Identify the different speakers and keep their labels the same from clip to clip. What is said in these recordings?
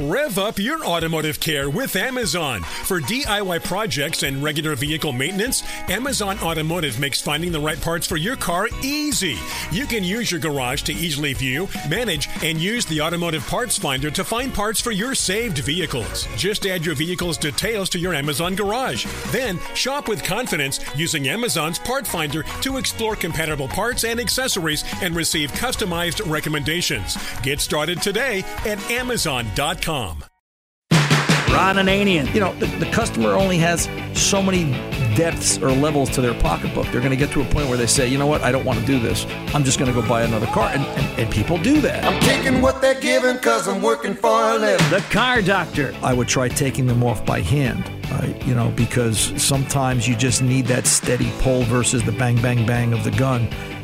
Speaker 1: Rev up your automotive care with Amazon. For DIY projects and regular vehicle maintenance, Amazon Automotive makes finding the right parts for your car easy. You can use your garage to easily view, manage, and use the automotive parts finder to find parts for your saved vehicles. Just add your vehicle's details to your Amazon garage. Then shop with confidence using Amazon's part finder to explore compatible parts and accessories and receive customized recommendations. Get started today at Amazon.com.
Speaker 2: Ron Ananian.
Speaker 3: You know, the, the customer only has so many depths or levels to their pocketbook. They're going to get to a point where they say, you know what, I don't want to do this. I'm just going to go buy another car. And, and, and people do that.
Speaker 4: I'm taking what they're giving because I'm working for a living.
Speaker 2: The car doctor.
Speaker 3: I would try taking them off by hand. Right? You know, because sometimes you just need that steady pull versus the bang, bang, bang of the gun.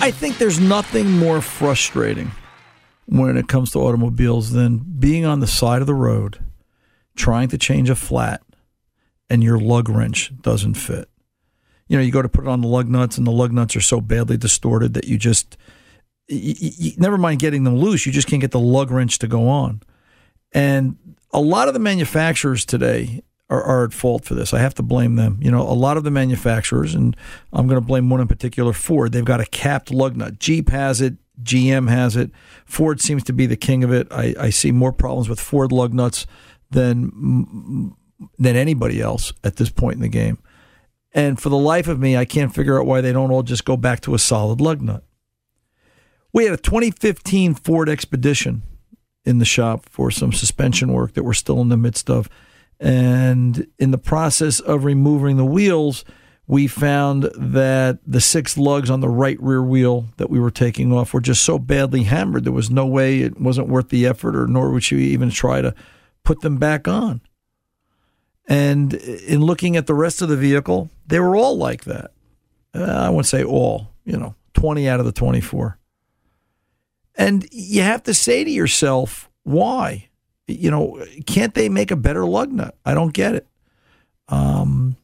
Speaker 3: I think there's nothing more frustrating when it comes to automobiles than being on the side of the road trying to change a flat and your lug wrench doesn't fit. You know, you go to put it on the lug nuts and the lug nuts are so badly distorted that you just, you, you, never mind getting them loose, you just can't get the lug wrench to go on. And a lot of the manufacturers today are, are at fault for this. I have to blame them. You know, a lot of the manufacturers, and I'm going to blame one in particular, Ford. They've got a capped lug nut. Jeep has it. GM has it. Ford seems to be the king of it. I, I see more problems with Ford lug nuts than than anybody else at this point in the game. And for the life of me, I can't figure out why they don't all just go back to a solid lug nut. We had a 2015 Ford Expedition in the shop for some suspension work that we're still in the midst of. And in the process of removing the wheels, we found that the six lugs on the right rear wheel that we were taking off were just so badly hammered, there was no way it wasn't worth the effort, or nor would you even try to put them back on. And in looking at the rest of the vehicle, they were all like that. Uh, I wouldn't say all, you know, 20 out of the 24. And you have to say to yourself, why? You know, can't they make a better lug nut? I don't get it. Um,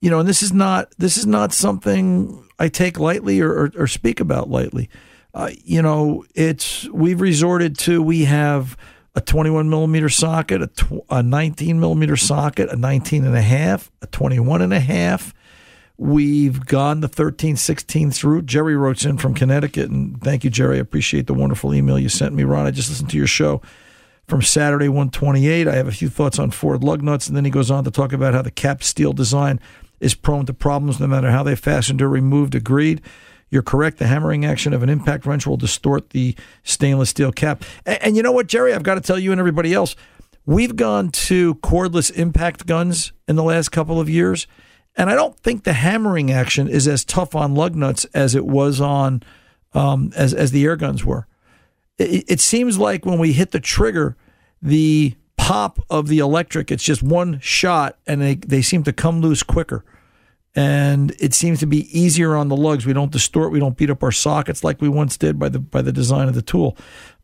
Speaker 3: you know, and this is not this is not something I take lightly or, or, or speak about lightly. Uh, you know, it's we've resorted to we have a 21 millimeter socket, a, tw- a 19 millimeter socket, a 19 and a half, a 21 and a half. We've gone the 13 16 through. Jerry wrote in from Connecticut, and thank you, Jerry. I appreciate the wonderful email you sent me, Ron. I just listened to your show from Saturday 128. I have a few thoughts on Ford lug nuts, and then he goes on to talk about how the cap steel design is prone to problems no matter how they fastened or removed. Agreed. You're correct. The hammering action of an impact wrench will distort the stainless steel cap. And, and you know what, Jerry? I've got to tell you and everybody else, we've gone to cordless impact guns in the last couple of years, and I don't think the hammering action is as tough on lug nuts as it was on um, as as the air guns were it, it seems like when we hit the trigger, the pop of the electric. It's just one shot, and they they seem to come loose quicker. And it seems to be easier on the lugs. We don't distort. We don't beat up our sockets like we once did by the by the design of the tool.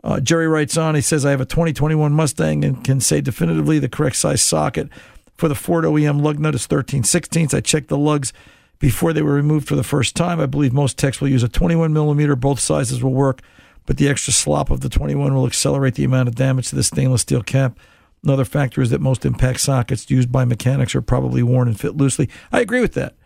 Speaker 3: Uh, Jerry writes on. He says, "I have a 2021 Mustang and can say definitively the correct size socket for the Ford OEM lug nut is 13 16 I checked the lugs before they were removed for the first time. I believe most techs will use a 21 millimeter. Both sizes will work, but the extra slop of the 21 will accelerate the amount of damage to the stainless steel cap. Another factor is that most impact sockets used by mechanics are probably worn and fit loosely. I agree with that.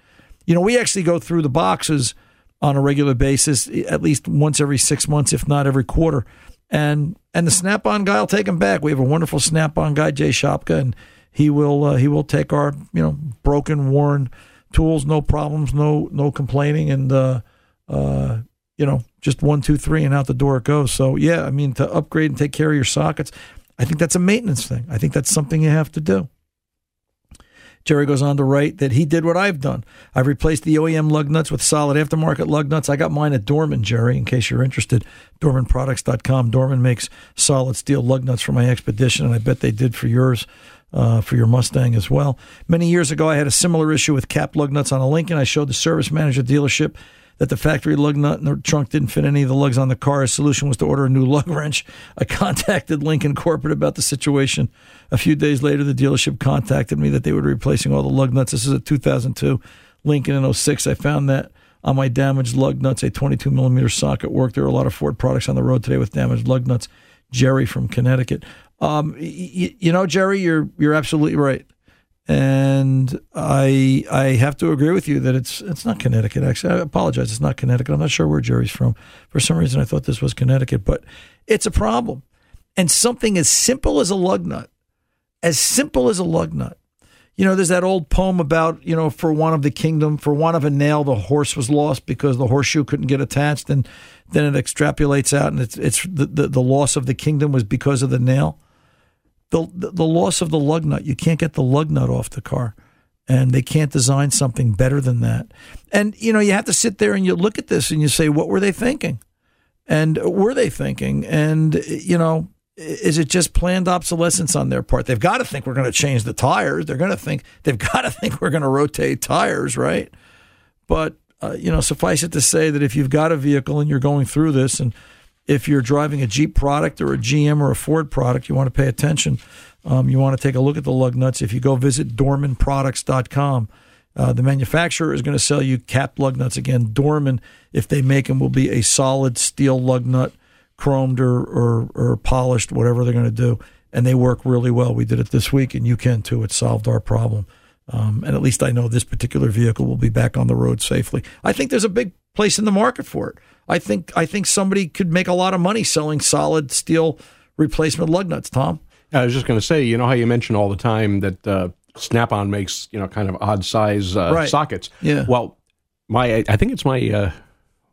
Speaker 3: You know, we actually go through the boxes on a regular basis, at least once every six months, if not every quarter. And and the Snap-on guy will take them back. We have a wonderful Snap-on guy, Jay Shopka, and he will uh, he will take our you know broken, worn tools, no problems, no no complaining, and uh, uh, you know just one, two, three, and out the door it goes. So yeah, I mean to upgrade and take care of your sockets, I think that's a maintenance thing. I think that's something you have to do. Jerry goes on to write that he did what I've done. I've replaced the OEM lug nuts with solid aftermarket lug nuts. I got mine at Dorman, Jerry, in case you're interested. DormanProducts.com. Dorman makes solid steel lug nuts for my Expedition, and I bet they did for yours. Uh, for your Mustang as well. Many years ago, I had a similar issue with cap lug nuts on a Lincoln. I showed the service manager dealership that the factory lug nut in the trunk didn't fit any of the lugs on the car. His solution was to order a new lug wrench. I contacted Lincoln Corporate about the situation. A few days later, the dealership contacted me that they were replacing all the lug nuts. This is a 2002 Lincoln in 06. I found that on my damaged lug nuts, a 22 millimeter socket worked. There are a lot of Ford products on the road today with damaged lug nuts. Jerry from Connecticut. Um, y- you know, Jerry, you're you're absolutely right, and I I have to agree with you that it's it's not Connecticut. Actually, I apologize, it's not Connecticut. I'm not sure where Jerry's from. For some reason, I thought this was Connecticut, but it's a problem. And something as simple as a lug nut, as simple as a lug nut. You know, there's that old poem about, you know, for one of the kingdom, for one of a nail, the horse was lost because the horseshoe couldn't get attached. And then it extrapolates out and it's, it's the, the, the loss of the kingdom was because of the nail the, the loss of the lug nut. You can't get the lug nut off the car, and they can't design something better than that. And you know, you have to sit there and you look at this and you say, what were they thinking? And were they thinking? And you know, is it just planned obsolescence on their part? They've got to think we're going to change the tires. They're going to think they've got to think we're going to rotate tires, right? But uh, you know, suffice it to say that if you've got a vehicle and you're going through this and if you're driving a Jeep product or a GM or a Ford product, you want to pay attention. Um, you want to take a look at the lug nuts. If you go visit DormanProducts.com, uh, the manufacturer is going to sell you capped lug nuts. Again, Dorman, if they make them, will be a solid steel lug nut, chromed or, or, or polished, whatever they're going to do. And they work really well. We did it this week, and you can too. It solved our problem. Um, and at least I know this particular vehicle will be back on the road safely. I think there's a big place in the market for it. I think I think somebody could make a lot of money selling solid steel replacement lug nuts. Tom,
Speaker 5: I was just going to say, you know how you mention all the time that uh, Snap-on makes you know kind of odd size uh,
Speaker 3: Right.
Speaker 5: sockets.
Speaker 3: Yeah.
Speaker 5: Well, my I think it's my uh,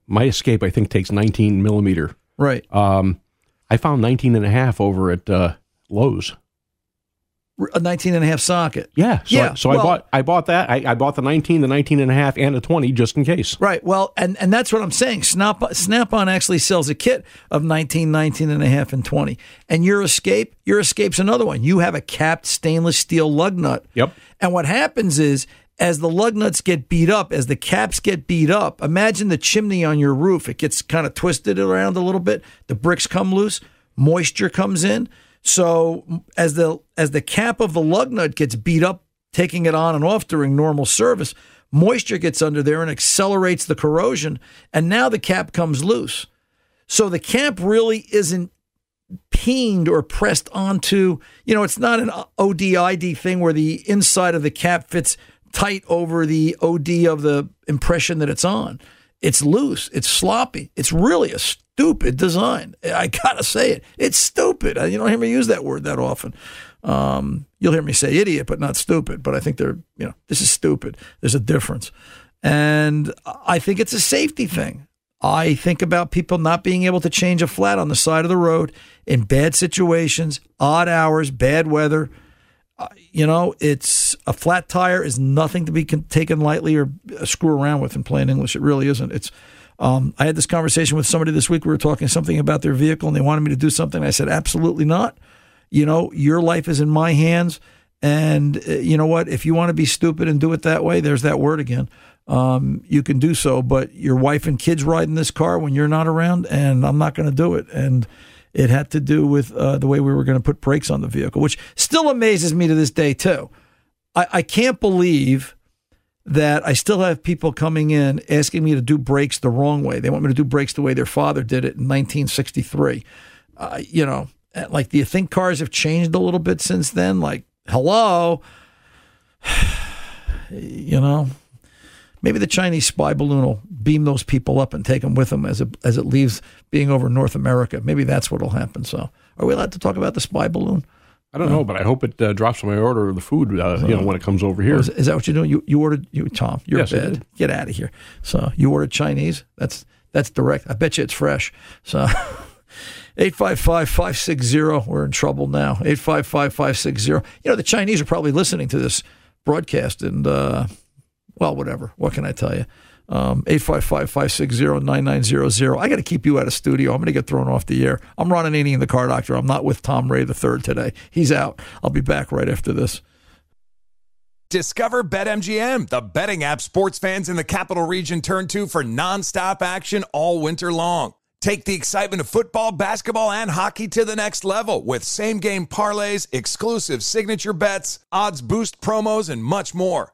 Speaker 5: my Escape. I think takes 19 millimeter.
Speaker 3: right?
Speaker 5: Um, I found 19 and a half over at uh, Lowe's.
Speaker 3: A 19 and a half socket.
Speaker 5: Yeah. So,
Speaker 3: Yeah,
Speaker 5: I, so I bought I bought that. I, I bought the 19, the 19 and a half, and a 20 just in case.
Speaker 3: Right. Well, and, and that's what I'm saying. Snap Snap-on actually sells a kit of 19, 19 and a half, and 20. And your Escape, your Escape's another one. You have a capped stainless steel lug nut.
Speaker 5: Yep.
Speaker 3: And what happens is, as the lug nuts get beat up, as the caps get beat up, imagine the chimney on your roof. It gets kind of twisted around a little bit. The bricks come loose, moisture comes in. So as the as the cap of the lug nut gets beat up, taking it on and off during normal service, moisture gets under there and accelerates the corrosion, and now the cap comes loose. So the cap really isn't peened or pressed onto, you know, it's not an ODID thing where the inside of the cap fits tight over the OD of the impression that it's on. It's loose, it's sloppy. It's really a stupid design. I got to say it. It's stupid. You don't hear me use that word that often. Um, you'll hear me say idiot, but not stupid. But I think they're, you know, this is stupid. There's a difference. And I think it's a safety thing. I think about people not being able to change a flat on the side of the road in bad situations, odd hours, bad weather. Uh, you know, it's a flat tire is nothing to be taken lightly or uh, screw around with in plain English. It really isn't. It's. Um, I had this conversation with somebody this week. We were talking something about their vehicle, and they wanted me to do something. I said, absolutely not. You know, your life is in my hands. And uh, you know what? If you want to be stupid and do it that way, there's that word again. Um, you can do so, but your wife and kids ride in this car when you're not around, and I'm not going to do it. And it had to do with uh, the way we were going to put brakes on the vehicle, which still amazes me to this day, too. I, I can't believe that I still have people coming in asking me to do brakes the wrong way. They want me to do brakes the way their father did it in 1963. Uh, you know, like, do you think cars have changed a little bit since then? Like, hello? you know, maybe the Chinese spy balloon will beam those people up and take them with them as it, as it leaves being over North America. Maybe that's what will happen. So, are we allowed to talk about the spy balloon?
Speaker 5: I don't know, but I hope it uh, drops my order of the food. Uh, you know, when it comes over here.
Speaker 3: Oh, is, is, that what you're doing? You you ordered you Tom? You're
Speaker 5: yes,
Speaker 3: bad. Get out of here. So you ordered Chinese. That's that's direct. I bet you it's fresh. So. 855-560. We're in trouble now. 855-560. You know, the Chinese are probably listening to this broadcast and, uh, well, whatever. What can I tell you? Um, 855-560-9900. I got to keep you out of studio. I'm going to get thrown off the air. I'm Ron Ananian in the car doctor. I'm not with Tom Ray III today. He's out. I'll be back right after this.
Speaker 6: Discover BetMGM, the betting app sports fans in the capital region turn to for nonstop action all winter long. Take the excitement of football, basketball, and hockey to the next level with same game parlays, exclusive signature bets, odds boost promos, and much more.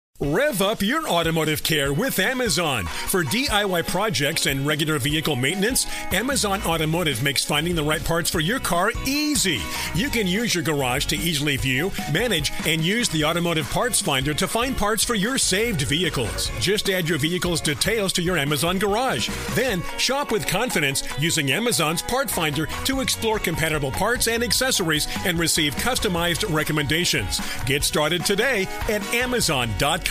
Speaker 1: Rev up your automotive care with Amazon. For DIY projects and regular vehicle maintenance, Amazon Automotive makes finding the right parts for your car easy. You can use your garage to easily view, manage, and use the automotive parts finder to find parts for your saved vehicles. Just add your vehicle's details to your Amazon garage. Then shop with confidence using Amazon's part finder to explore compatible parts and accessories and receive customized recommendations. Get started today at Amazon.com.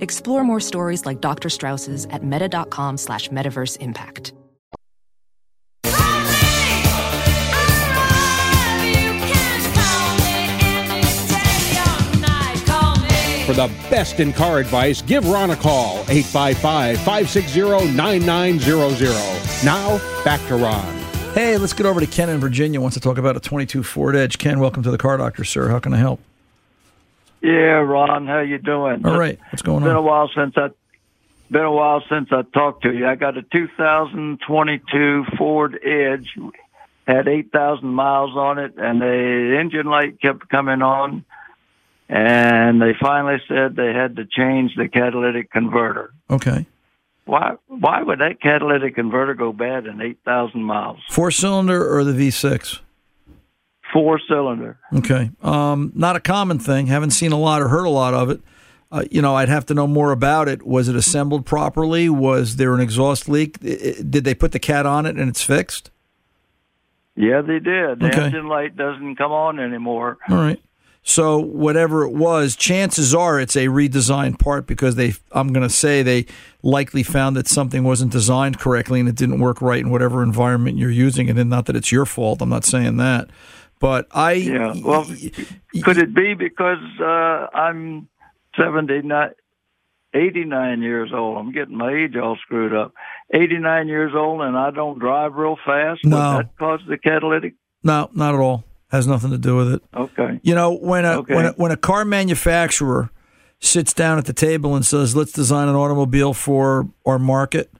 Speaker 7: Explore more stories like Dr. Strauss's at meta.com slash metaverse impact.
Speaker 5: For the best in car advice, give Ron a call, 855 560 9900. Now, back to Ron.
Speaker 3: Hey, let's get over to Ken in Virginia. Wants to talk about a 22 Ford Edge. Ken, welcome to the Car Doctor, sir. How can I help?
Speaker 8: Yeah, Ron, how you doing?
Speaker 3: All right, what's going
Speaker 8: it's been
Speaker 3: on?
Speaker 8: Been a while since I been a while since I talked to you. I got a 2022 Ford Edge, had 8,000 miles on it, and the engine light kept coming on, and they finally said they had to change the catalytic converter.
Speaker 3: Okay.
Speaker 8: Why? Why would that catalytic converter go bad in 8,000 miles?
Speaker 3: Four cylinder or the V6?
Speaker 8: Four cylinder.
Speaker 3: Okay. Um, not a common thing. Haven't seen a lot or heard a lot of it. Uh, you know, I'd have to know more about it. Was it assembled properly? Was there an exhaust leak? Did they put the cat on it and it's fixed?
Speaker 8: Yeah, they did. The
Speaker 3: Okay.
Speaker 8: engine light doesn't come on anymore.
Speaker 3: All right. So whatever it was, chances are it's a redesigned part because they. I'm going to say they likely found that something wasn't designed correctly and it didn't work right in whatever environment you're using it in. Not that it's your fault. I'm not saying that, but I.
Speaker 8: Yeah. Well, could it be because uh, I'm 79, 89 years old? I'm getting my age all screwed up. 89 years old and I don't drive real fast.
Speaker 3: No.
Speaker 8: Would that cause the catalytic?
Speaker 3: No, not at all. Has nothing to do with it.
Speaker 8: Okay.
Speaker 3: You know, when a
Speaker 8: Okay.
Speaker 3: when a, when a car manufacturer sits down at the table and says, "Let's design an automobile for our market,"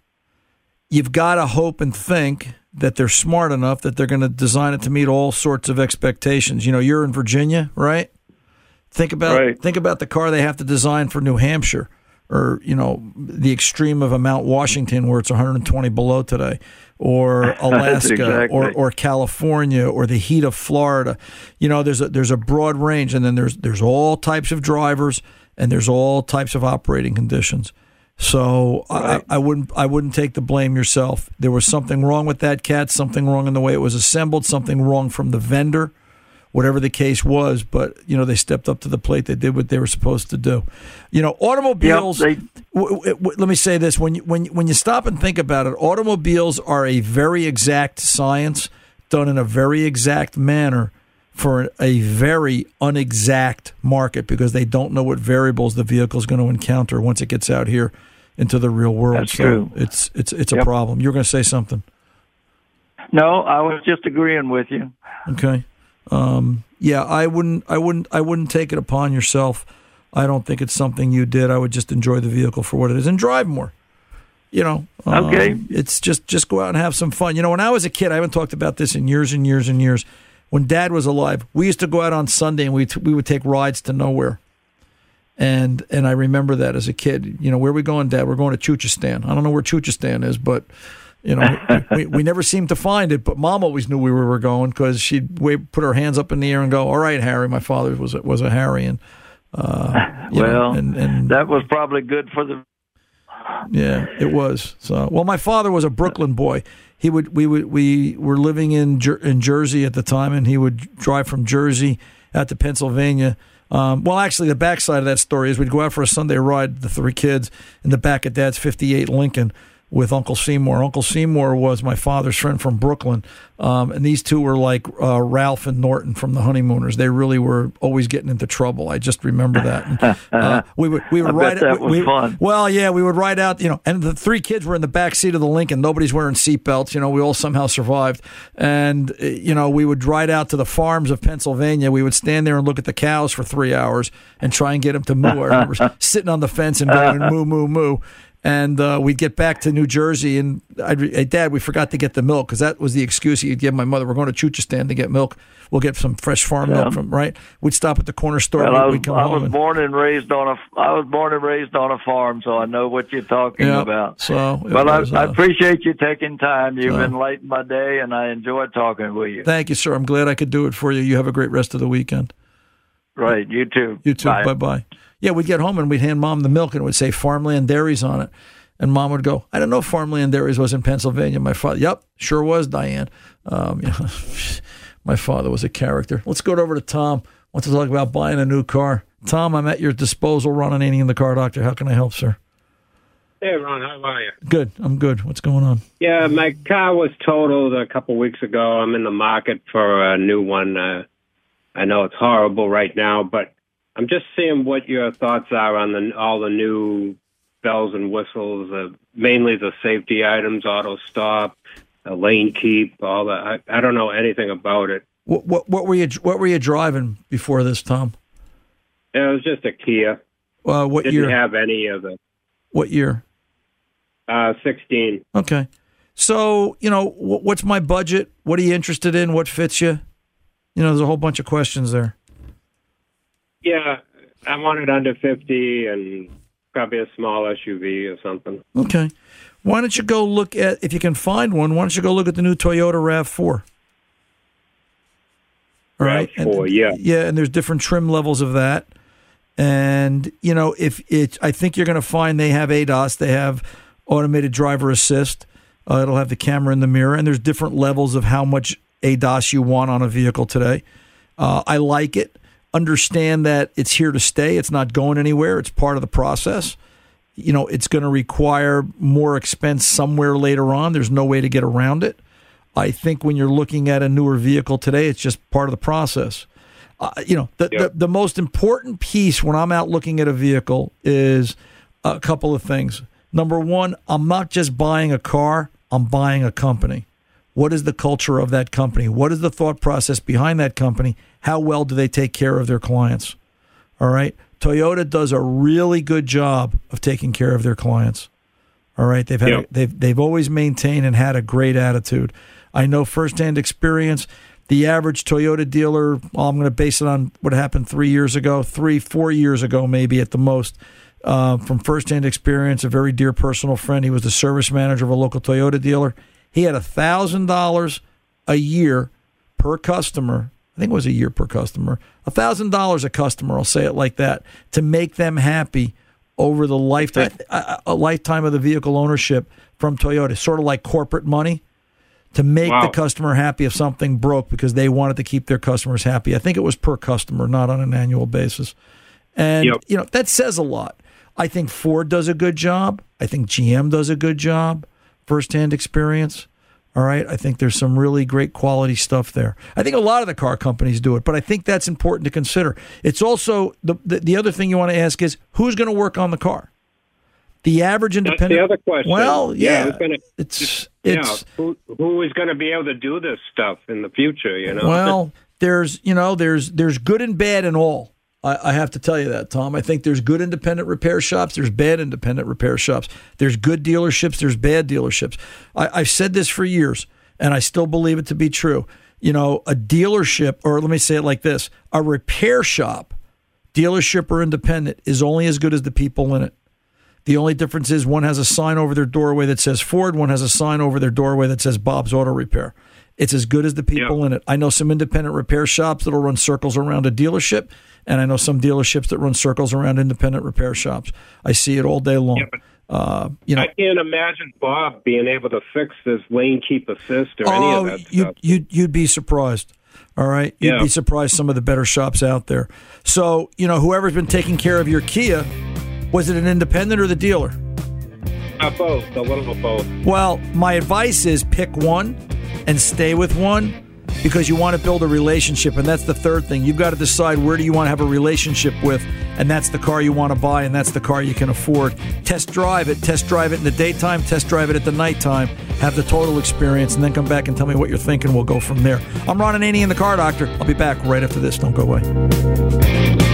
Speaker 3: you've got to hope and think that they're smart enough that they're going to design it to meet all sorts of expectations. You know, you're in Virginia, right? Think about
Speaker 8: Right.
Speaker 3: think about the car they have to design for New Hampshire or you know the extreme of a Mount Washington where it's 120 below today or Alaska
Speaker 8: exactly.
Speaker 3: or or California or the heat of Florida. You know, there's a there's a broad range and then there's there's all types of drivers and there's all types of operating conditions. So I, I wouldn't I wouldn't take the blame yourself. There was something wrong with that cat, something wrong in the way it was assembled, something wrong from the vendor, whatever the case was. But you know they stepped up to the plate. They did what they were supposed to do. You know automobiles.
Speaker 8: Yep,
Speaker 3: w- w- w- let me say this: when you, when you- when you stop and think about it, automobiles are a very exact science done in a very exact manner for a very unexact market because they don't know what variables the vehicle is going to encounter once it gets out here into the real world.
Speaker 8: That's
Speaker 3: so
Speaker 8: true.
Speaker 3: it's it's it's a problem. You're going to say something,
Speaker 8: No, I was just agreeing with you.
Speaker 3: okay? Um, yeah, I wouldn't I wouldn't I wouldn't take it upon yourself. I don't think it's something you did. I would just enjoy the vehicle for what it is and drive more. You know, um,
Speaker 8: Okay.
Speaker 3: It's just just go out and have some fun. You know, when I was a kid, I haven't talked about this in years and years and years. When Dad was alive, we used to go out on Sunday and we t- we would take rides to nowhere. And and I remember that as a kid. You know, where are we going, Dad? We're going to Chuchistan. I don't know where Chuchistan is, but you know, we, we never seemed to find it. But Mom always knew where we were going because she'd wave, put her hands up in the air and go, "All right, Harry." My father was a, was a Harry, and uh, you know,
Speaker 8: well,
Speaker 3: and, and
Speaker 8: that was probably good for the.
Speaker 3: yeah, it was. So, well, my father was a Brooklyn boy. He would we would we were living in Jer- in Jersey at the time, and he would drive from Jersey out to Pennsylvania. Um, well, actually, the backside of that story is we'd go out for a Sunday ride, the three kids, in the back of Dad's '58 Lincoln with Uncle Seymour. Uncle Seymour was my father's friend from Brooklyn, um, and these two were like uh, Ralph and Norton from the Honeymooners. They really were always getting into trouble. I just remember that. And, uh, we would we would ride
Speaker 8: that
Speaker 3: we-
Speaker 8: fun.
Speaker 3: well, yeah, we would ride out, you know, and the three kids were in the back seat of the Lincoln. Nobody's wearing seatbelts. You know, we all somehow survived. And, uh, you know, we would ride out to the farms of Pennsylvania. We would stand there and look at the cows for three hours and try and get them to moo. I remember sitting on the fence and going moo, moo, moo. And uh, we'd get back to New Jersey, and I'd, re- hey, Dad, we forgot to get the milk because that was the excuse he'd give my mother. We're going to Chuchistan to get milk. We'll get some fresh farm
Speaker 8: Yeah.
Speaker 3: milk from right. We'd stop at the corner store.
Speaker 8: Well, I was,
Speaker 3: come
Speaker 8: I was
Speaker 3: and-
Speaker 8: born and raised on a. I was born and raised on a farm, so I know what you're talking
Speaker 3: Yeah,
Speaker 8: about.
Speaker 3: so
Speaker 8: I,
Speaker 3: was,
Speaker 8: I
Speaker 3: uh,
Speaker 8: appreciate you taking time. You've
Speaker 3: so-
Speaker 8: enlightened my day, and I enjoyed talking with you.
Speaker 3: Thank you, sir. I'm glad I could do it for you. You have a great rest of the weekend.
Speaker 8: Right, you too.
Speaker 3: You too. Bye bye. Yeah, we'd get home and we'd hand mom the milk and it would say Farmland Dairies on it. And mom would go, I don't know if Farmland Dairies was in Pennsylvania. My father, yep, sure was, Diane. Um, you know, my father was a character. Let's go over to Tom. Want to talk about buying a new car. Tom, I'm at your disposal, Ron Ananian in the car doctor. How can I help, sir?
Speaker 9: Hey, Ron, how are you?
Speaker 3: Good. I'm good. What's going on?
Speaker 9: Yeah, my car was totaled a couple weeks ago. I'm in the market for a new one. Uh, I know it's horrible right now, but I'm just seeing what your thoughts are on the all the new bells and whistles, uh, mainly the safety items, auto stop, uh, lane keep, all that. I, I don't know anything about it.
Speaker 3: What, what, what were you What were you driving before this, Tom?
Speaker 9: It was just a Kia.
Speaker 3: Uh, what
Speaker 9: Didn't
Speaker 3: year?
Speaker 9: have any of the
Speaker 3: what year?
Speaker 9: uh, 16.
Speaker 3: Okay. So, you know, wh- what's my budget? What are you interested in? What fits you? You know, there's a whole bunch of questions there.
Speaker 9: Yeah, I want it under 50 and probably a small SUV or something.
Speaker 3: Okay. Why don't you go look at, if you can find one, why don't you go look at the new Toyota RAV4? All right.
Speaker 9: RAV4,
Speaker 3: And-
Speaker 9: yeah.
Speaker 3: Yeah, and there's different trim levels of that. And, you know, if it, I think you're going to find they have ADAS, they have automated driver assist. Uh, it'll have the camera in the mirror, and there's different levels of how much ADAS you want on a vehicle today. Uh, I like it. Understand that it's here to stay. It's not going anywhere. It's part of the process. You know, it's going to require more expense somewhere later on. There's no way to get around it. I think when you're looking at a newer vehicle today, it's just part of the process. Uh, you know, the, the the most important piece when I'm out looking at a vehicle is a couple of things. Number one, I'm not just buying a car; I'm buying a company. What is the culture of that company? What is the thought process behind that company? How well do they take care of their clients? All right. Toyota does a really good job of taking care of their clients. All right, they've had
Speaker 9: Yep.
Speaker 3: they've they've always maintained and had a great attitude. I know firsthand experience. The average Toyota dealer, well, I'm going to base it on what happened three years ago, three, four years ago, maybe at the most. Uh, from firsthand experience, a very dear personal friend. He was the service manager of a local Toyota dealer. He had a thousand dollars a year per customer. I think it was a year per customer. A thousand dollars a customer. I'll say it like that to make them happy over the lifetime a, a lifetime of the vehicle ownership from Toyota. Sort of like corporate money to make
Speaker 9: Wow.
Speaker 3: the customer happy if something broke because they wanted to keep their customers happy. I think it was per customer, not on an annual basis. And
Speaker 9: Yep.
Speaker 3: you know that says a lot. I think Ford does a good job. I think GM does a good job. Firsthand experience. All right. I think there's some really great quality stuff there. I think a lot of the car companies do it, but I think that's important to consider. It's also the the, the other thing you want to ask is who's going to work on the car? The average
Speaker 9: That's
Speaker 3: independent.
Speaker 9: the other question.
Speaker 3: Well,
Speaker 9: Yeah,
Speaker 3: yeah,
Speaker 9: gonna-
Speaker 3: it's
Speaker 9: Yeah,
Speaker 3: it's
Speaker 9: who who is going to be able to do this stuff in the future? You know.
Speaker 3: Well, there's you know there's there's good and bad in all. I, I have to tell you that, Tom. I think there's good independent repair shops. There's bad independent repair shops. There's good dealerships. There's bad dealerships. I, I've said this for years, and I still believe it to be true. You know, a dealership, or let me say it like this: a repair shop, dealership or independent, is only as good as the people in it. The only difference is one has a sign over their doorway that says Ford, one has a sign over their doorway that says Bob's Auto Repair. It's as good as the people in it. I know some independent repair shops that'll run circles around a dealership, and I know some dealerships that run circles around independent repair shops. I see it all day long. uh, you know,
Speaker 9: I can't imagine Bob being able to fix this lane keep assist or any of
Speaker 3: oh,
Speaker 9: that
Speaker 3: you
Speaker 9: stuff.
Speaker 3: you you'd be surprised. All right, you'd
Speaker 9: Yeah.
Speaker 3: be surprised some of the better shops out there. So you know, whoever's been taking care of your Kia, was it an independent or the dealer?
Speaker 9: Uh, both, a little of both.
Speaker 3: Well, my advice is pick one and stay with one because you want to build a relationship. And that's the third thing. You've got to decide where do you want to have a relationship with, and that's the car you want to buy, and that's the car you can afford. Test drive it. Test drive it in the daytime, test drive it at the nighttime. Have the total experience, and then come back and tell me what you're thinking. We'll go from there. I'm Ron Ananian in the Car Doctor. I'll be back right after this. Don't go away.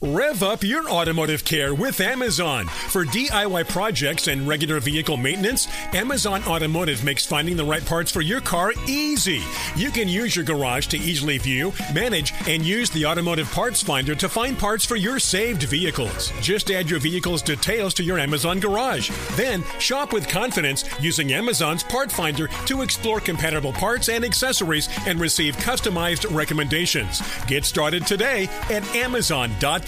Speaker 1: Rev up your automotive care with Amazon. For DIY projects and regular vehicle maintenance, Amazon Automotive makes finding the right parts for your car easy. You can use your garage to easily view, manage, and use the automotive parts finder to find parts for your saved vehicles. Just add your vehicle's details to your Amazon garage. Then shop with confidence using Amazon's part finder to explore compatible parts and accessories and receive customized recommendations. Get started today at Amazon.com.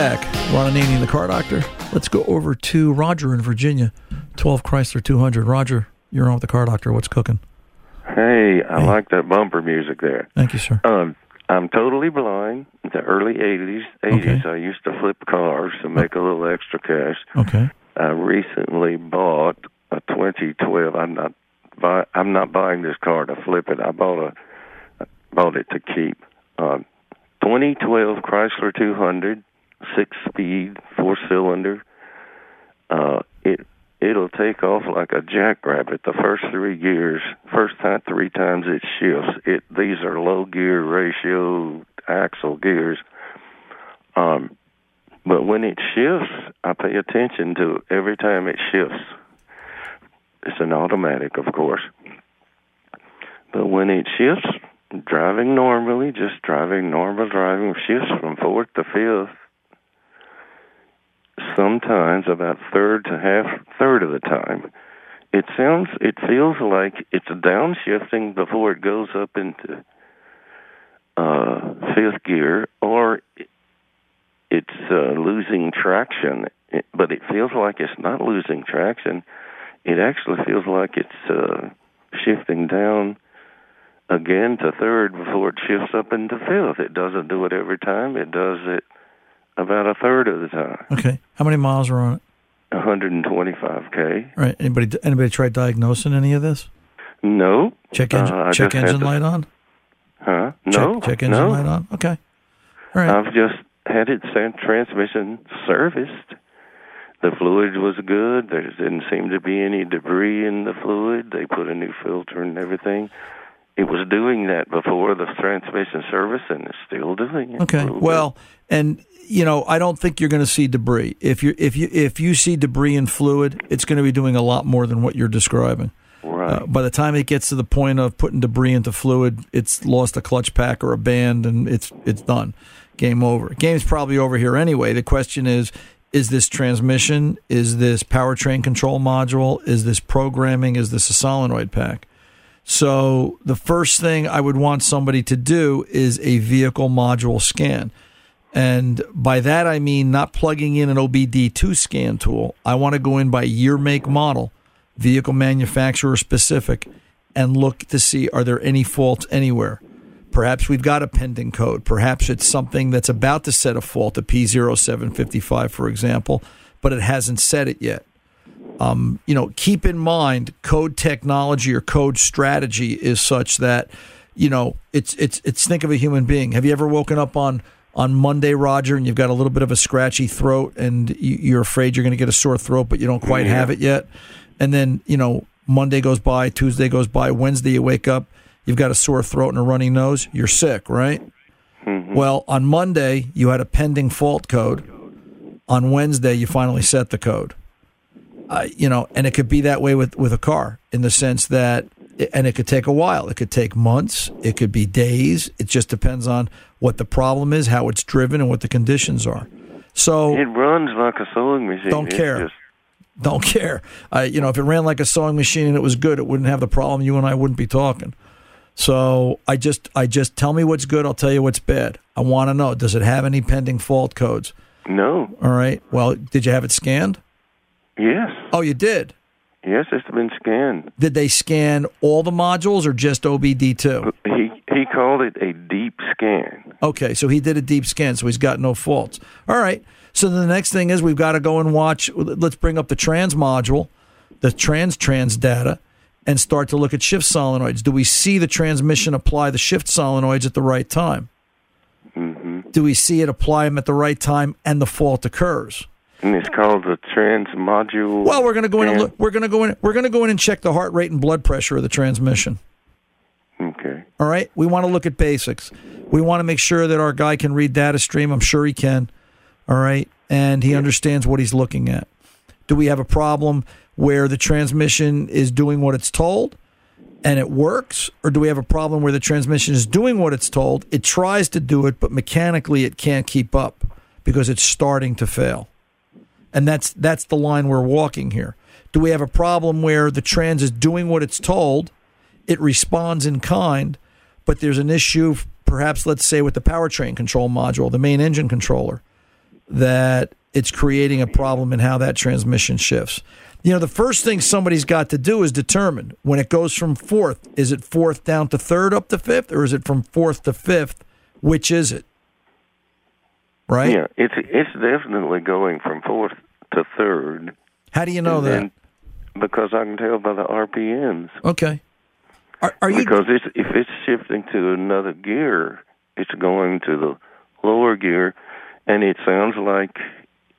Speaker 3: Back. Ron Ananian, the car doctor. Let's go over to Roger in Virginia, 12 Chrysler 200. Roger, you're on with the car doctor. What's cooking?
Speaker 10: Hey, I like that bumper music there.
Speaker 3: Thank you, sir.
Speaker 10: Um, I'm totally blind. The early 80s, 80s, I used to flip cars to make a little extra cash.
Speaker 3: Okay.
Speaker 10: I recently bought a 2012. I'm not buy, I'm not buying this car to flip it. I bought a bought it to keep. Um, 2012 Chrysler 200, six speed, four cylinder. Uh, it it'll take off like a jackrabbit. The first three gears, first time three times it shifts. It these are low gear ratio axle gears. Um, but when it shifts, I pay attention to every time it shifts. It's an automatic, of course. But when it shifts, driving normally, just driving normal driving, shifts from fourth to fifth. Sometimes about third to half third of the time, it sounds, it feels like it's downshifting before it goes up into uh, fifth gear, or it's uh, losing traction. It, but it feels like it's not losing traction. It actually feels like it's uh, shifting down again to third before it shifts up into fifth. It doesn't do it every time. It does it about a third of the time.
Speaker 3: Okay. How many miles are on it?
Speaker 10: 125k.
Speaker 3: Right. Anybody anybody try diagnosing any of this?
Speaker 10: No.
Speaker 3: Check engine
Speaker 10: Uh,
Speaker 3: check engine
Speaker 10: to-
Speaker 3: light on.
Speaker 10: Huh? No.
Speaker 3: Check, check engine
Speaker 10: no.
Speaker 3: light on. Okay. All right.
Speaker 10: I've just had it sent transmission serviced. The fluid was good. There didn't seem to be any debris in the fluid. They put a new filter and everything. It was doing that before the transmission service, and it's still doing it.
Speaker 3: Okay. Well, and you know, I don't think you're going to see debris. If you if you if you see debris in fluid, it's going to be doing a lot more than what you're describing.
Speaker 10: Right.
Speaker 3: Uh, by the time it gets to the point of putting debris into fluid, it's lost a clutch pack or a band, and it's it's done. Game over. Game's probably over here anyway. The question is. Is this transmission? Is this powertrain control module? Is this programming? Is this a solenoid pack? So the first thing I would want somebody to do is a vehicle module scan. And by that I mean not plugging in an OBD2 scan tool. I want to go in by year, make, model, vehicle manufacturer specific, and look to see are there any faults anywhere. Perhaps we've got a pending code. Perhaps it's something that's about to set a fault, a P0755, for example, but it hasn't set it yet um, you know, keep in mind code technology or code strategy is such that, you know, it's it's it's think of a human being. Have you ever woken up on on Monday, Roger, and you've got a little bit of a scratchy throat, and you, you're afraid you're going to get a sore throat, but you don't quite
Speaker 10: Yeah.
Speaker 3: have it yet, and then you know Monday goes by, Tuesday goes by, Wednesday you wake up, you've got a sore throat and a runny nose, you're sick, right? Well, on Monday you had a pending fault code. On Wednesday you finally set the code uh, you know, and it could be that way with with a car in the sense that, and it could take a while. It could take months. It could be days. It just depends on what the problem is, how it's driven, and what the conditions are. So
Speaker 10: It runs like a sewing machine.
Speaker 3: Don't care.
Speaker 10: just-
Speaker 3: don't care. I, you know, if it ran like a sewing machine and it was good, it wouldn't have the problem. You and I wouldn't be talking. So I just, I just tell me what's good. I'll tell you what's bad. I want to know: Does it have any pending fault codes?
Speaker 10: no.
Speaker 3: All right. Well, did you have it scanned?
Speaker 10: Yes.
Speaker 3: Oh, you did.
Speaker 10: Yes, it's been scanned.
Speaker 3: Did they scan all the modules or just OBD2?
Speaker 10: He he called it a deep scan.
Speaker 3: Okay, so he did a deep scan, so he's got no faults. All right. So the next thing is we've got to go and watch. Let's bring up the trans module, the trans trans data, and start to look at shift solenoids. Do we see the transmission apply the shift solenoids at the right time?
Speaker 10: hmm
Speaker 3: Do we see it apply them at the right time and the fault occurs?
Speaker 10: And it's called the trans module.
Speaker 3: Well, we're going to go in and look. We're going to go in. We're going to go in and check the heart rate and blood pressure of the transmission.
Speaker 10: Okay.
Speaker 3: All right. We want to look at basics. We want to make sure that our guy can read data stream. I'm sure he can. All right. And he understands what he's looking at. Do we have a problem where the transmission is doing what it's told and it works? Or do we have a problem where the transmission is doing what it's told? It tries to do it, but mechanically it can't keep up because it's starting to fail. And that's that's the line we're walking here. Do we have a problem where the trans is doing what it's told? It responds in kind, but there's an issue, perhaps let's say with the powertrain control module, the main engine controller, that it's creating a problem in how that transmission shifts. You know, the first thing somebody's got to do is determine when it goes from fourth, is it fourth down to third up to fifth, or is it from fourth to fifth? Which is it? Right?
Speaker 10: Yeah, it's it's definitely going from fourth to third.
Speaker 3: How do you know that?
Speaker 10: because I can tell by the RPMs.
Speaker 3: Okay. Are, are you
Speaker 10: Because it's, if it's shifting to another gear, it's going to the lower gear, and it sounds like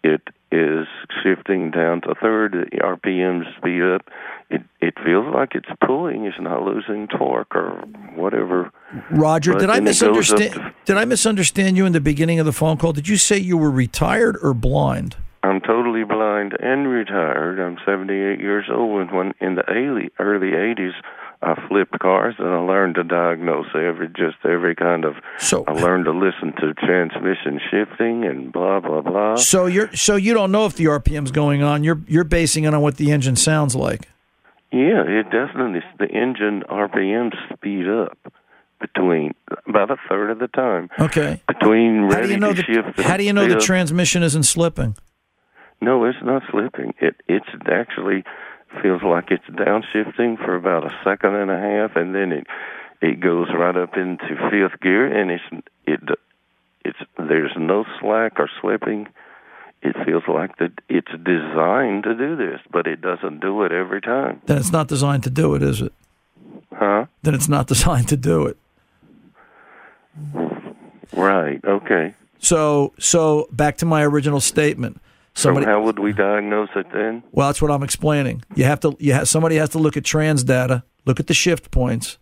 Speaker 10: it is shifting down to third. The RPMs speed up. It it feels like it's pulling. It's not losing torque or whatever.
Speaker 3: Roger,
Speaker 10: But
Speaker 3: did I
Speaker 10: then it goes up
Speaker 3: misunderstand? Did I misunderstand you in the beginning of the phone call? Did you say you were retired or blind?
Speaker 10: I'm totally blind and retired. I'm 78 years old, and when in the early early 80s, I flipped cars and I learned to diagnose every just every kind of.
Speaker 3: So
Speaker 10: I learned to listen to transmission shifting and blah blah blah.
Speaker 3: So you're so you don't know if the RPM's going on. You're you're basing it on what the engine sounds like.
Speaker 10: Yeah, it definitely the engine RPMs speed up between about a third of the time.
Speaker 3: Okay.
Speaker 10: Between
Speaker 3: How
Speaker 10: ready
Speaker 3: do you know
Speaker 10: to
Speaker 3: the
Speaker 10: shift.
Speaker 3: How do you know the transmission isn't slipping?
Speaker 10: No, it's not slipping. It it's actually feels like it's downshifting for about a second and a half, and then it it goes right up into fifth gear, and it's it it's there's no slack or slipping. It feels like that it's designed to do this, but it doesn't do it every time.
Speaker 3: Then it's not designed to do it, is it?
Speaker 10: Huh?
Speaker 3: Then it's not designed to do it.
Speaker 10: Right. Okay.
Speaker 3: So so back to my original statement. Somebody
Speaker 10: so how would we diagnose it then?
Speaker 3: Well, that's what I'm explaining. You have to. You have, somebody has to look at trans data, look at the shift points.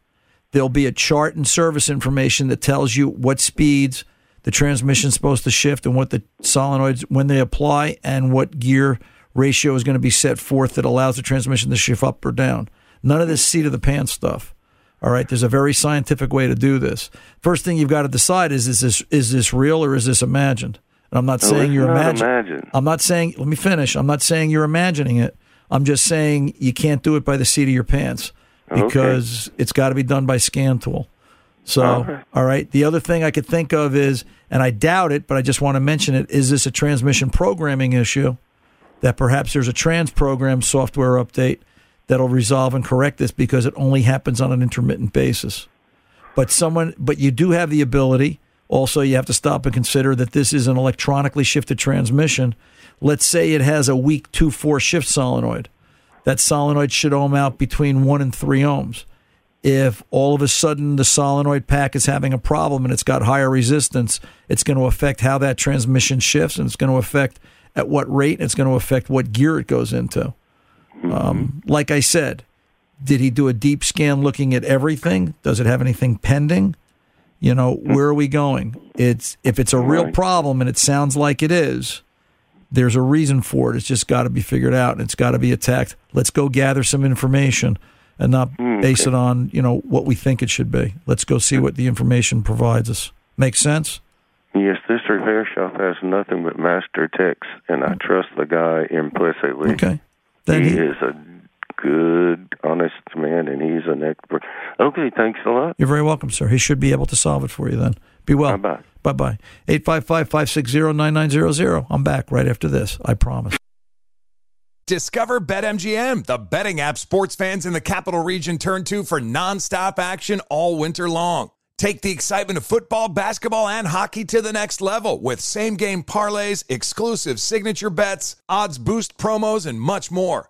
Speaker 3: There'll be a chart and service information that tells you what speeds the transmission's supposed to shift and what the solenoids when they apply and what gear ratio is going to be set forth that allows the transmission to shift up or down. None of this seat of the pants stuff. All right, there's a very scientific way to do this. First thing you've got to decide is is this is this real or is this imagined? And I'm not
Speaker 10: No,
Speaker 3: saying you're imagining. I'm not saying. Let me finish. I'm not saying you're imagining it. I'm just saying you can't do it by the seat of your pants
Speaker 10: Okay.
Speaker 3: because it's got to be done by scan tool. So,
Speaker 10: All right.
Speaker 3: all right. The other thing I could think of is, and I doubt it, but I just want to mention it. Is this a transmission programming issue? That perhaps there's a trans program software update that'll resolve and correct this because it only happens on an intermittent basis. But someone, but you do have the ability. Also, you have to stop and consider that this is an electronically shifted transmission. Let's say it has a weak 2 4 shift solenoid. That solenoid should ohm out between 1 and 3 ohms. If all of a sudden the solenoid pack is having a problem and it's got higher resistance, it's going to affect how that transmission shifts and it's going to affect at what rate and it's going to affect what gear it goes into. Um, like I said, did he do a deep scan looking at everything? Does it have anything pending? You know, hmm. where are we going? It's if it's a real problem and it sounds like it is, there's a reason for it. It's just got to be figured out and it's got to be attacked. Let's go gather some information and not hmm, base it on, you know, what we think it should be. Let's go see hmm. what the information provides us. Makes sense?
Speaker 10: Yes, this repair shop has nothing but master techs, and I trust the guy implicitly.
Speaker 3: Okay. Then
Speaker 10: he
Speaker 3: he-
Speaker 10: is a good, honest man, and he's an expert. Okay, thanks a lot.
Speaker 3: You're very welcome, sir. He should be able to solve it for you then. Be well.
Speaker 10: Bye-bye.
Speaker 3: Bye bye. 855 560 9900. I'm back right after this. I promise.
Speaker 6: Discover BetMGM, the betting app sports fans in the capital region turn to for nonstop action all winter long. Take the excitement of football, basketball, and hockey to the next level with same game parlays, exclusive signature bets, odds boost promos, and much more.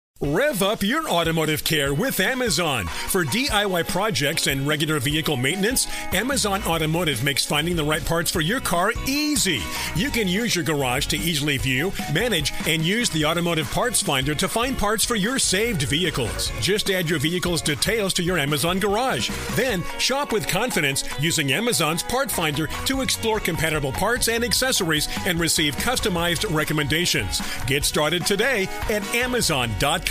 Speaker 1: Rev up your automotive care with Amazon. For DIY projects and regular vehicle maintenance, Amazon Automotive makes finding the right parts for your car easy. You can use your garage to easily view, manage, and use the automotive parts finder to find parts for your saved vehicles. Just add your vehicle's details to your Amazon garage. Then shop with confidence using Amazon's part finder to explore compatible parts and accessories and receive customized recommendations. Get started today at Amazon.com.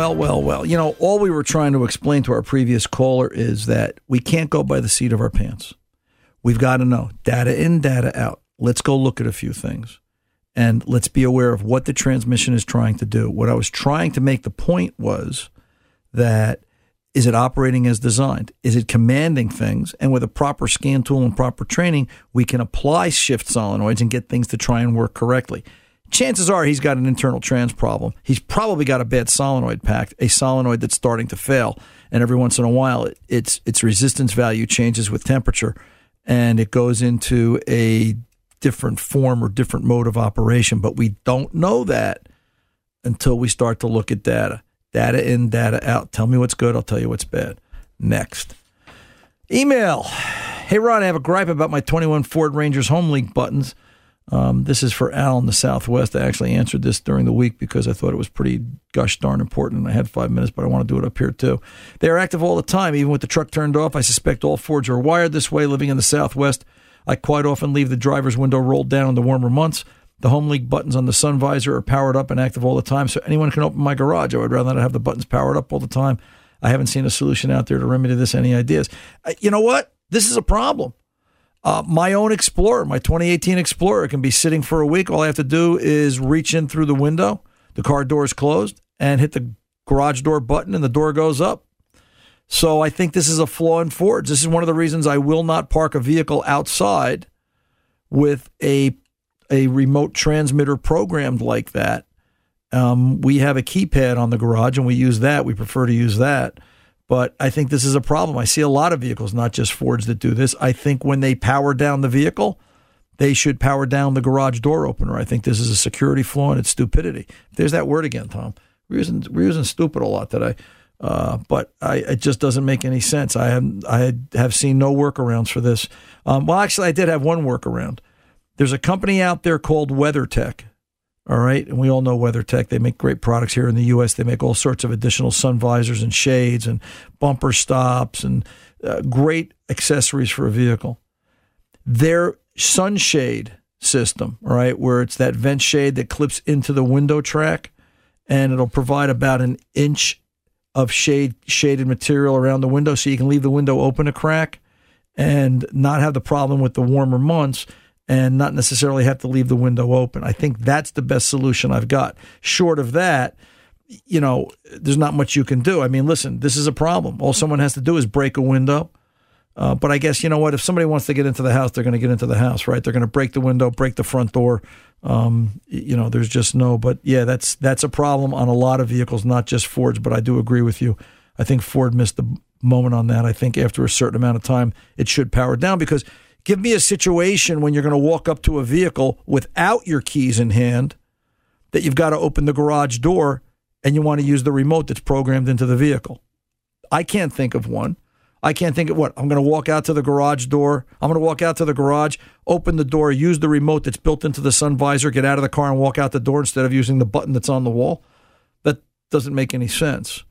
Speaker 3: Well, well, well. You know, all we were trying to explain to our previous caller is that we can't go by the seat of our pants. We've got to know data in, data out. Let's go look at a few things and let's be aware of what the transmission is trying to do. What I was trying to make the point was that is it operating as designed? Is it commanding things? And with a proper scan tool and proper training, we can apply shift solenoids and get things to try and work correctly chances are he's got an internal trans problem. He's probably got a bad solenoid pack, a solenoid that's starting to fail. And every once in a while, it, its its resistance value changes with temperature, and it goes into a different form or different mode of operation. But we don't know that until we start to look at data. Data in, data out. Tell me what's good. I'll tell you what's bad. Next. Email. Hey, Ron, I have a gripe about my 21 Ford Rangers HomeLink buttons. Um, this is for Al in the Southwest. I actually answered this during the week because I thought it was pretty gosh darn important. I had five minutes, but I want to do it up here too. They are active all the time, even with the truck turned off. I suspect all Fords are wired this way. Living in the Southwest, I quite often leave the driver's window rolled down in the warmer months. The HomeLink buttons on the sun visor are powered up and active all the time, so anyone can open my garage. I would rather not have the buttons powered up all the time. I haven't seen a solution out there to remedy this. Any ideas? You know what? This is a problem. Uh, my own Explorer, my 2018 Explorer, can be sitting for a week. All I have to do is reach in through the window, the car door is closed, and hit the garage door button, and the door goes up. So I think this is a flaw in Fords. This is one of the reasons I will not park a vehicle outside with a a remote transmitter programmed like that. Um, we have a keypad on the garage, and we use that. We prefer to use that. But I think this is a problem. I see a lot of vehicles, not just Fords, that do this. I think when they power down the vehicle, they should power down the garage door opener. I think this is a security flaw and it's stupidity. There's that word again, Tom. We're using, we're using stupid a lot today. Uh, but I, it just doesn't make any sense. I have I have seen no workarounds for this. Um, well, actually, I did have one workaround. There's a company out there called WeatherTech. All right. And we all know WeatherTech. They make great products here in the U.S. They make all sorts of additional sun visors and shades and bumper stops and uh, great accessories for a vehicle. Their sunshade system, all right, where it's that vent shade that clips into the window track and it'll provide about an inch of shade shaded material around the window so you can leave the window open a crack and not have the problem with the warmer months and not necessarily have to leave the window open. I think that's the best solution I've got. Short of that, you know, there's not much you can do. I mean, listen, this is a problem. All someone has to do is break a window. Uh, but I guess you know what? If somebody wants to get into the house, they're going to get into the house, right? They're going to break the window, break the front door. Um, you know, there's just no. But yeah, that's that's a problem on a lot of vehicles, not just Fords. But I do agree with you. I think Ford missed the moment on that. I think after a certain amount of time, it should power down because Give me a situation when you're going to walk up to a vehicle without your keys in hand that you've got to open the garage door and you want to use the remote that's programmed into the vehicle. I can't think of one. I can't think of what. I'm going to walk out to the garage door. I'm going to walk out to the garage, open the door, use the remote that's built into the sun visor, get out of the car and walk out the door instead of using the button that's on the wall. That doesn't make any sense.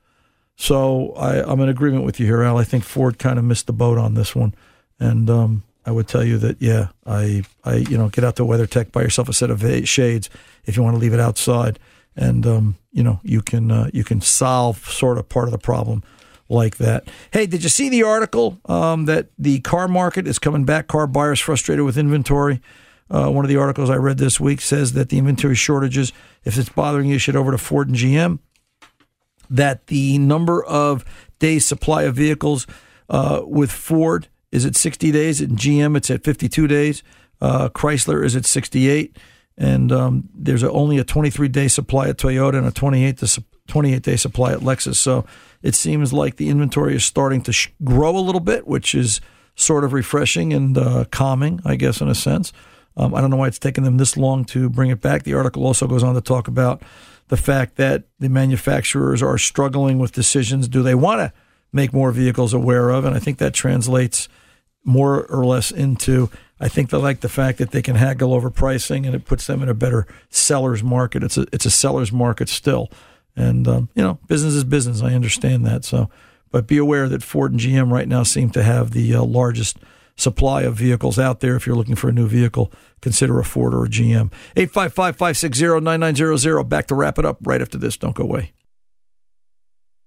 Speaker 3: So I, am in agreement with you here, Al. I think Ford kind of missed the boat on this one. And um, I would tell you that yeah, I I you know get out to WeatherTech, buy yourself a set of shades if you want to leave it outside, and um, you know you can uh, you can solve sort of part of the problem like that. Hey, did you see the article um, that the car market is coming back? Car buyers frustrated with inventory. Uh, one of the articles I read this week says that the inventory shortages, if it's bothering you, should over to Ford and GM. That the number of days supply of vehicles uh, with Ford is at 60 days, and GM it's at 52 days. Uh, Chrysler is at 68, and um, there's a, only a 23 day supply at Toyota and a 28 to 28 day supply at Lexus. So it seems like the inventory is starting to sh- grow a little bit, which is sort of refreshing and uh, calming, I guess, in a sense. Um, I don't know why it's taken them this long to bring it back. The article also goes on to talk about the fact that the manufacturers are struggling with decisions. Do they want to make more vehicles aware of? And I think that translates more or less into I think they like the fact that they can haggle over pricing and it puts them in a better seller's market. It's a it's a seller's market still. And um, you know, business is business. I understand that. So, but be aware that Ford and GM right now seem to have the uh, largest supply of vehicles out there. If you're looking for a new vehicle, consider a Ford or a GM. 855-560-9900. Back to wrap it up right after this. Don't go away.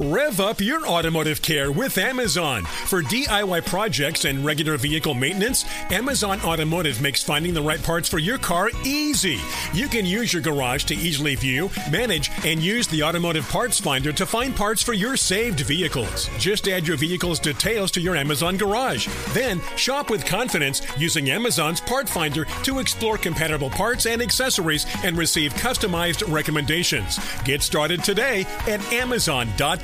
Speaker 1: Rev up your automotive care with Amazon. For DIY projects and regular vehicle maintenance, Amazon Automotive makes finding the right parts for your car easy. You can use your garage to easily view, manage, and use the automotive parts finder to find parts for your saved vehicles. Just add your vehicle's details to your Amazon garage. Then shop with confidence using Amazon's part finder to explore compatible parts and accessories and receive customized recommendations. Get started today at Amazon.com.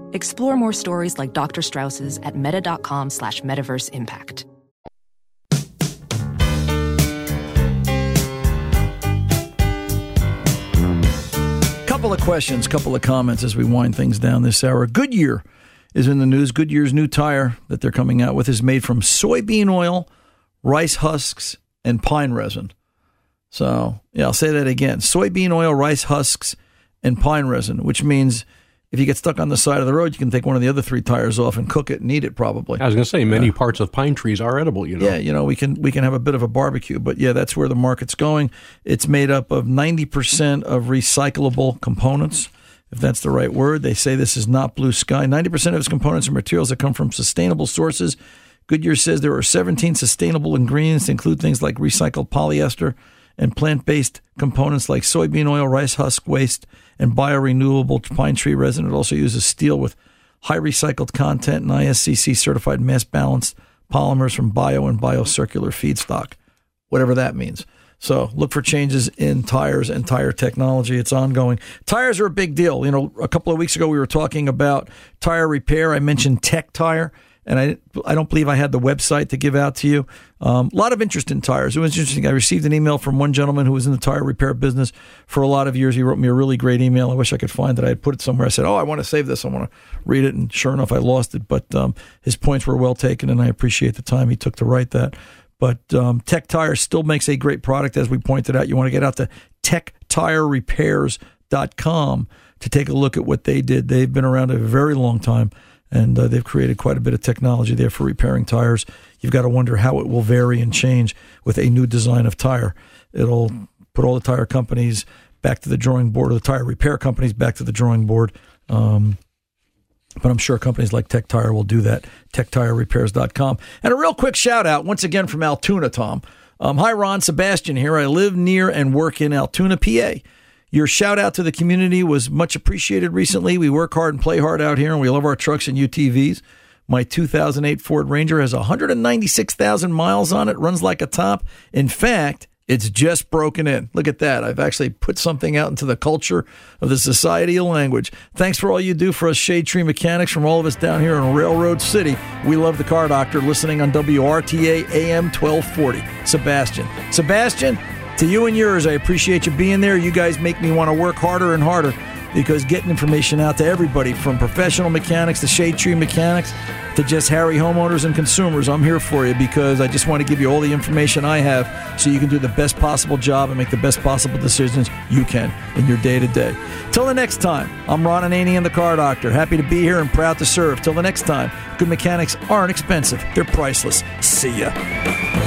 Speaker 7: Explore more stories like Dr. Strauss's at meta.com slash metaverse impact.
Speaker 3: Couple of questions, couple of comments as we wind things down this hour. Goodyear is in the news. Goodyear's new tire that they're coming out with is made from soybean oil, rice husks, and pine resin. So, yeah, I'll say that again. Soybean oil, rice husks, and pine resin, which means – if you get stuck on the side of the road, you can take one of the other three tires off and cook it and eat it. Probably.
Speaker 5: I was going to say many parts of pine trees are edible. You know.
Speaker 3: Yeah, you know we can we can have a bit of a barbecue, but yeah, that's where the market's going. It's made up of ninety percent of recyclable components. If that's the right word, they say this is not blue sky. Ninety percent of its components are materials that come from sustainable sources. Goodyear says there are 17 sustainable ingredients, include things like recycled polyester and plant based components like soybean oil, rice husk waste, and biorenewable pine tree resin. It also uses steel with high recycled content and ISCC certified mass balanced polymers from bio and biocircular feedstock, whatever that means. So look for changes in tires and tire technology. It's ongoing. Tires are a big deal. You know, a couple of weeks ago we were talking about tire repair. I mentioned Tech Tire and I I don't believe I had the website to give out to you. Um, a lot of interest in tires. It was interesting. I received an email from one gentleman who was in the tire repair business for a lot of years. He wrote me a really great email. I wish I could find it. I had put it somewhere. I said, "Oh, I want to save this. I want to read it." And sure enough, I lost it. But um, his points were well taken, and I appreciate the time he took to write that. But um, Tech Tire still makes a great product, as we pointed out. You want to get out to techtirerepairs.com to take a look at what they did. They've been around a very long time and uh, they've created quite a bit of technology there for repairing tires. You've got to wonder how it will vary and change with a new design of tire. It'll put all the tire companies back to the drawing board, or the tire repair companies back to the drawing board. Um, but I'm sure companies like Tech Tire will do that. TechTireRepairs.com. And a real quick shout out once again from Altoona, Tom. Um, hi, Ron Sebastian here. I live near and work in Altoona, PA. Your shout out to the community was much appreciated recently. We work hard and play hard out here, and we love our trucks and UTVs. My 2008 Ford Ranger has 196,000 miles on it, runs like a top. In fact, it's just broken in. Look at that. I've actually put something out into the culture of the Society of Language. Thanks for all you do for us, Shade Tree Mechanics, from all of us down here in Railroad City. We love the car doctor listening on WRTA AM 1240. Sebastian. Sebastian, to you and yours, I appreciate you being there. You guys make me want to work harder and harder because getting information out to everybody from professional mechanics to shade tree mechanics to just Harry homeowners and consumers, I'm here for you because I just want to give you all the information I have so you can do the best possible job and make the best possible decisions you can in your day to day. Till the next time, I'm Ron Ananian, the car doctor. Happy to be here and proud to serve. Till the next time, good mechanics aren't expensive, they're priceless. See ya.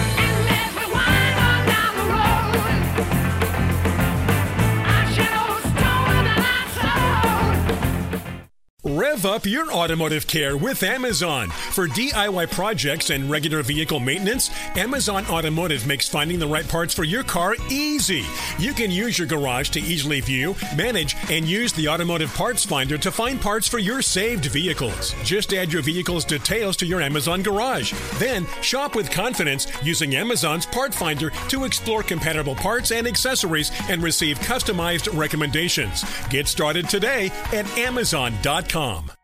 Speaker 1: Rev up your automotive care with Amazon. For DIY projects and regular vehicle maintenance, Amazon Automotive makes finding the right parts for your car easy. You can use your garage to easily view, manage, and use the automotive parts finder to find parts for your saved vehicles. Just add your vehicle's details to your Amazon garage. Then shop with confidence using Amazon's part finder to explore compatible parts and accessories and receive customized recommendations. Get started today at Amazon.com com.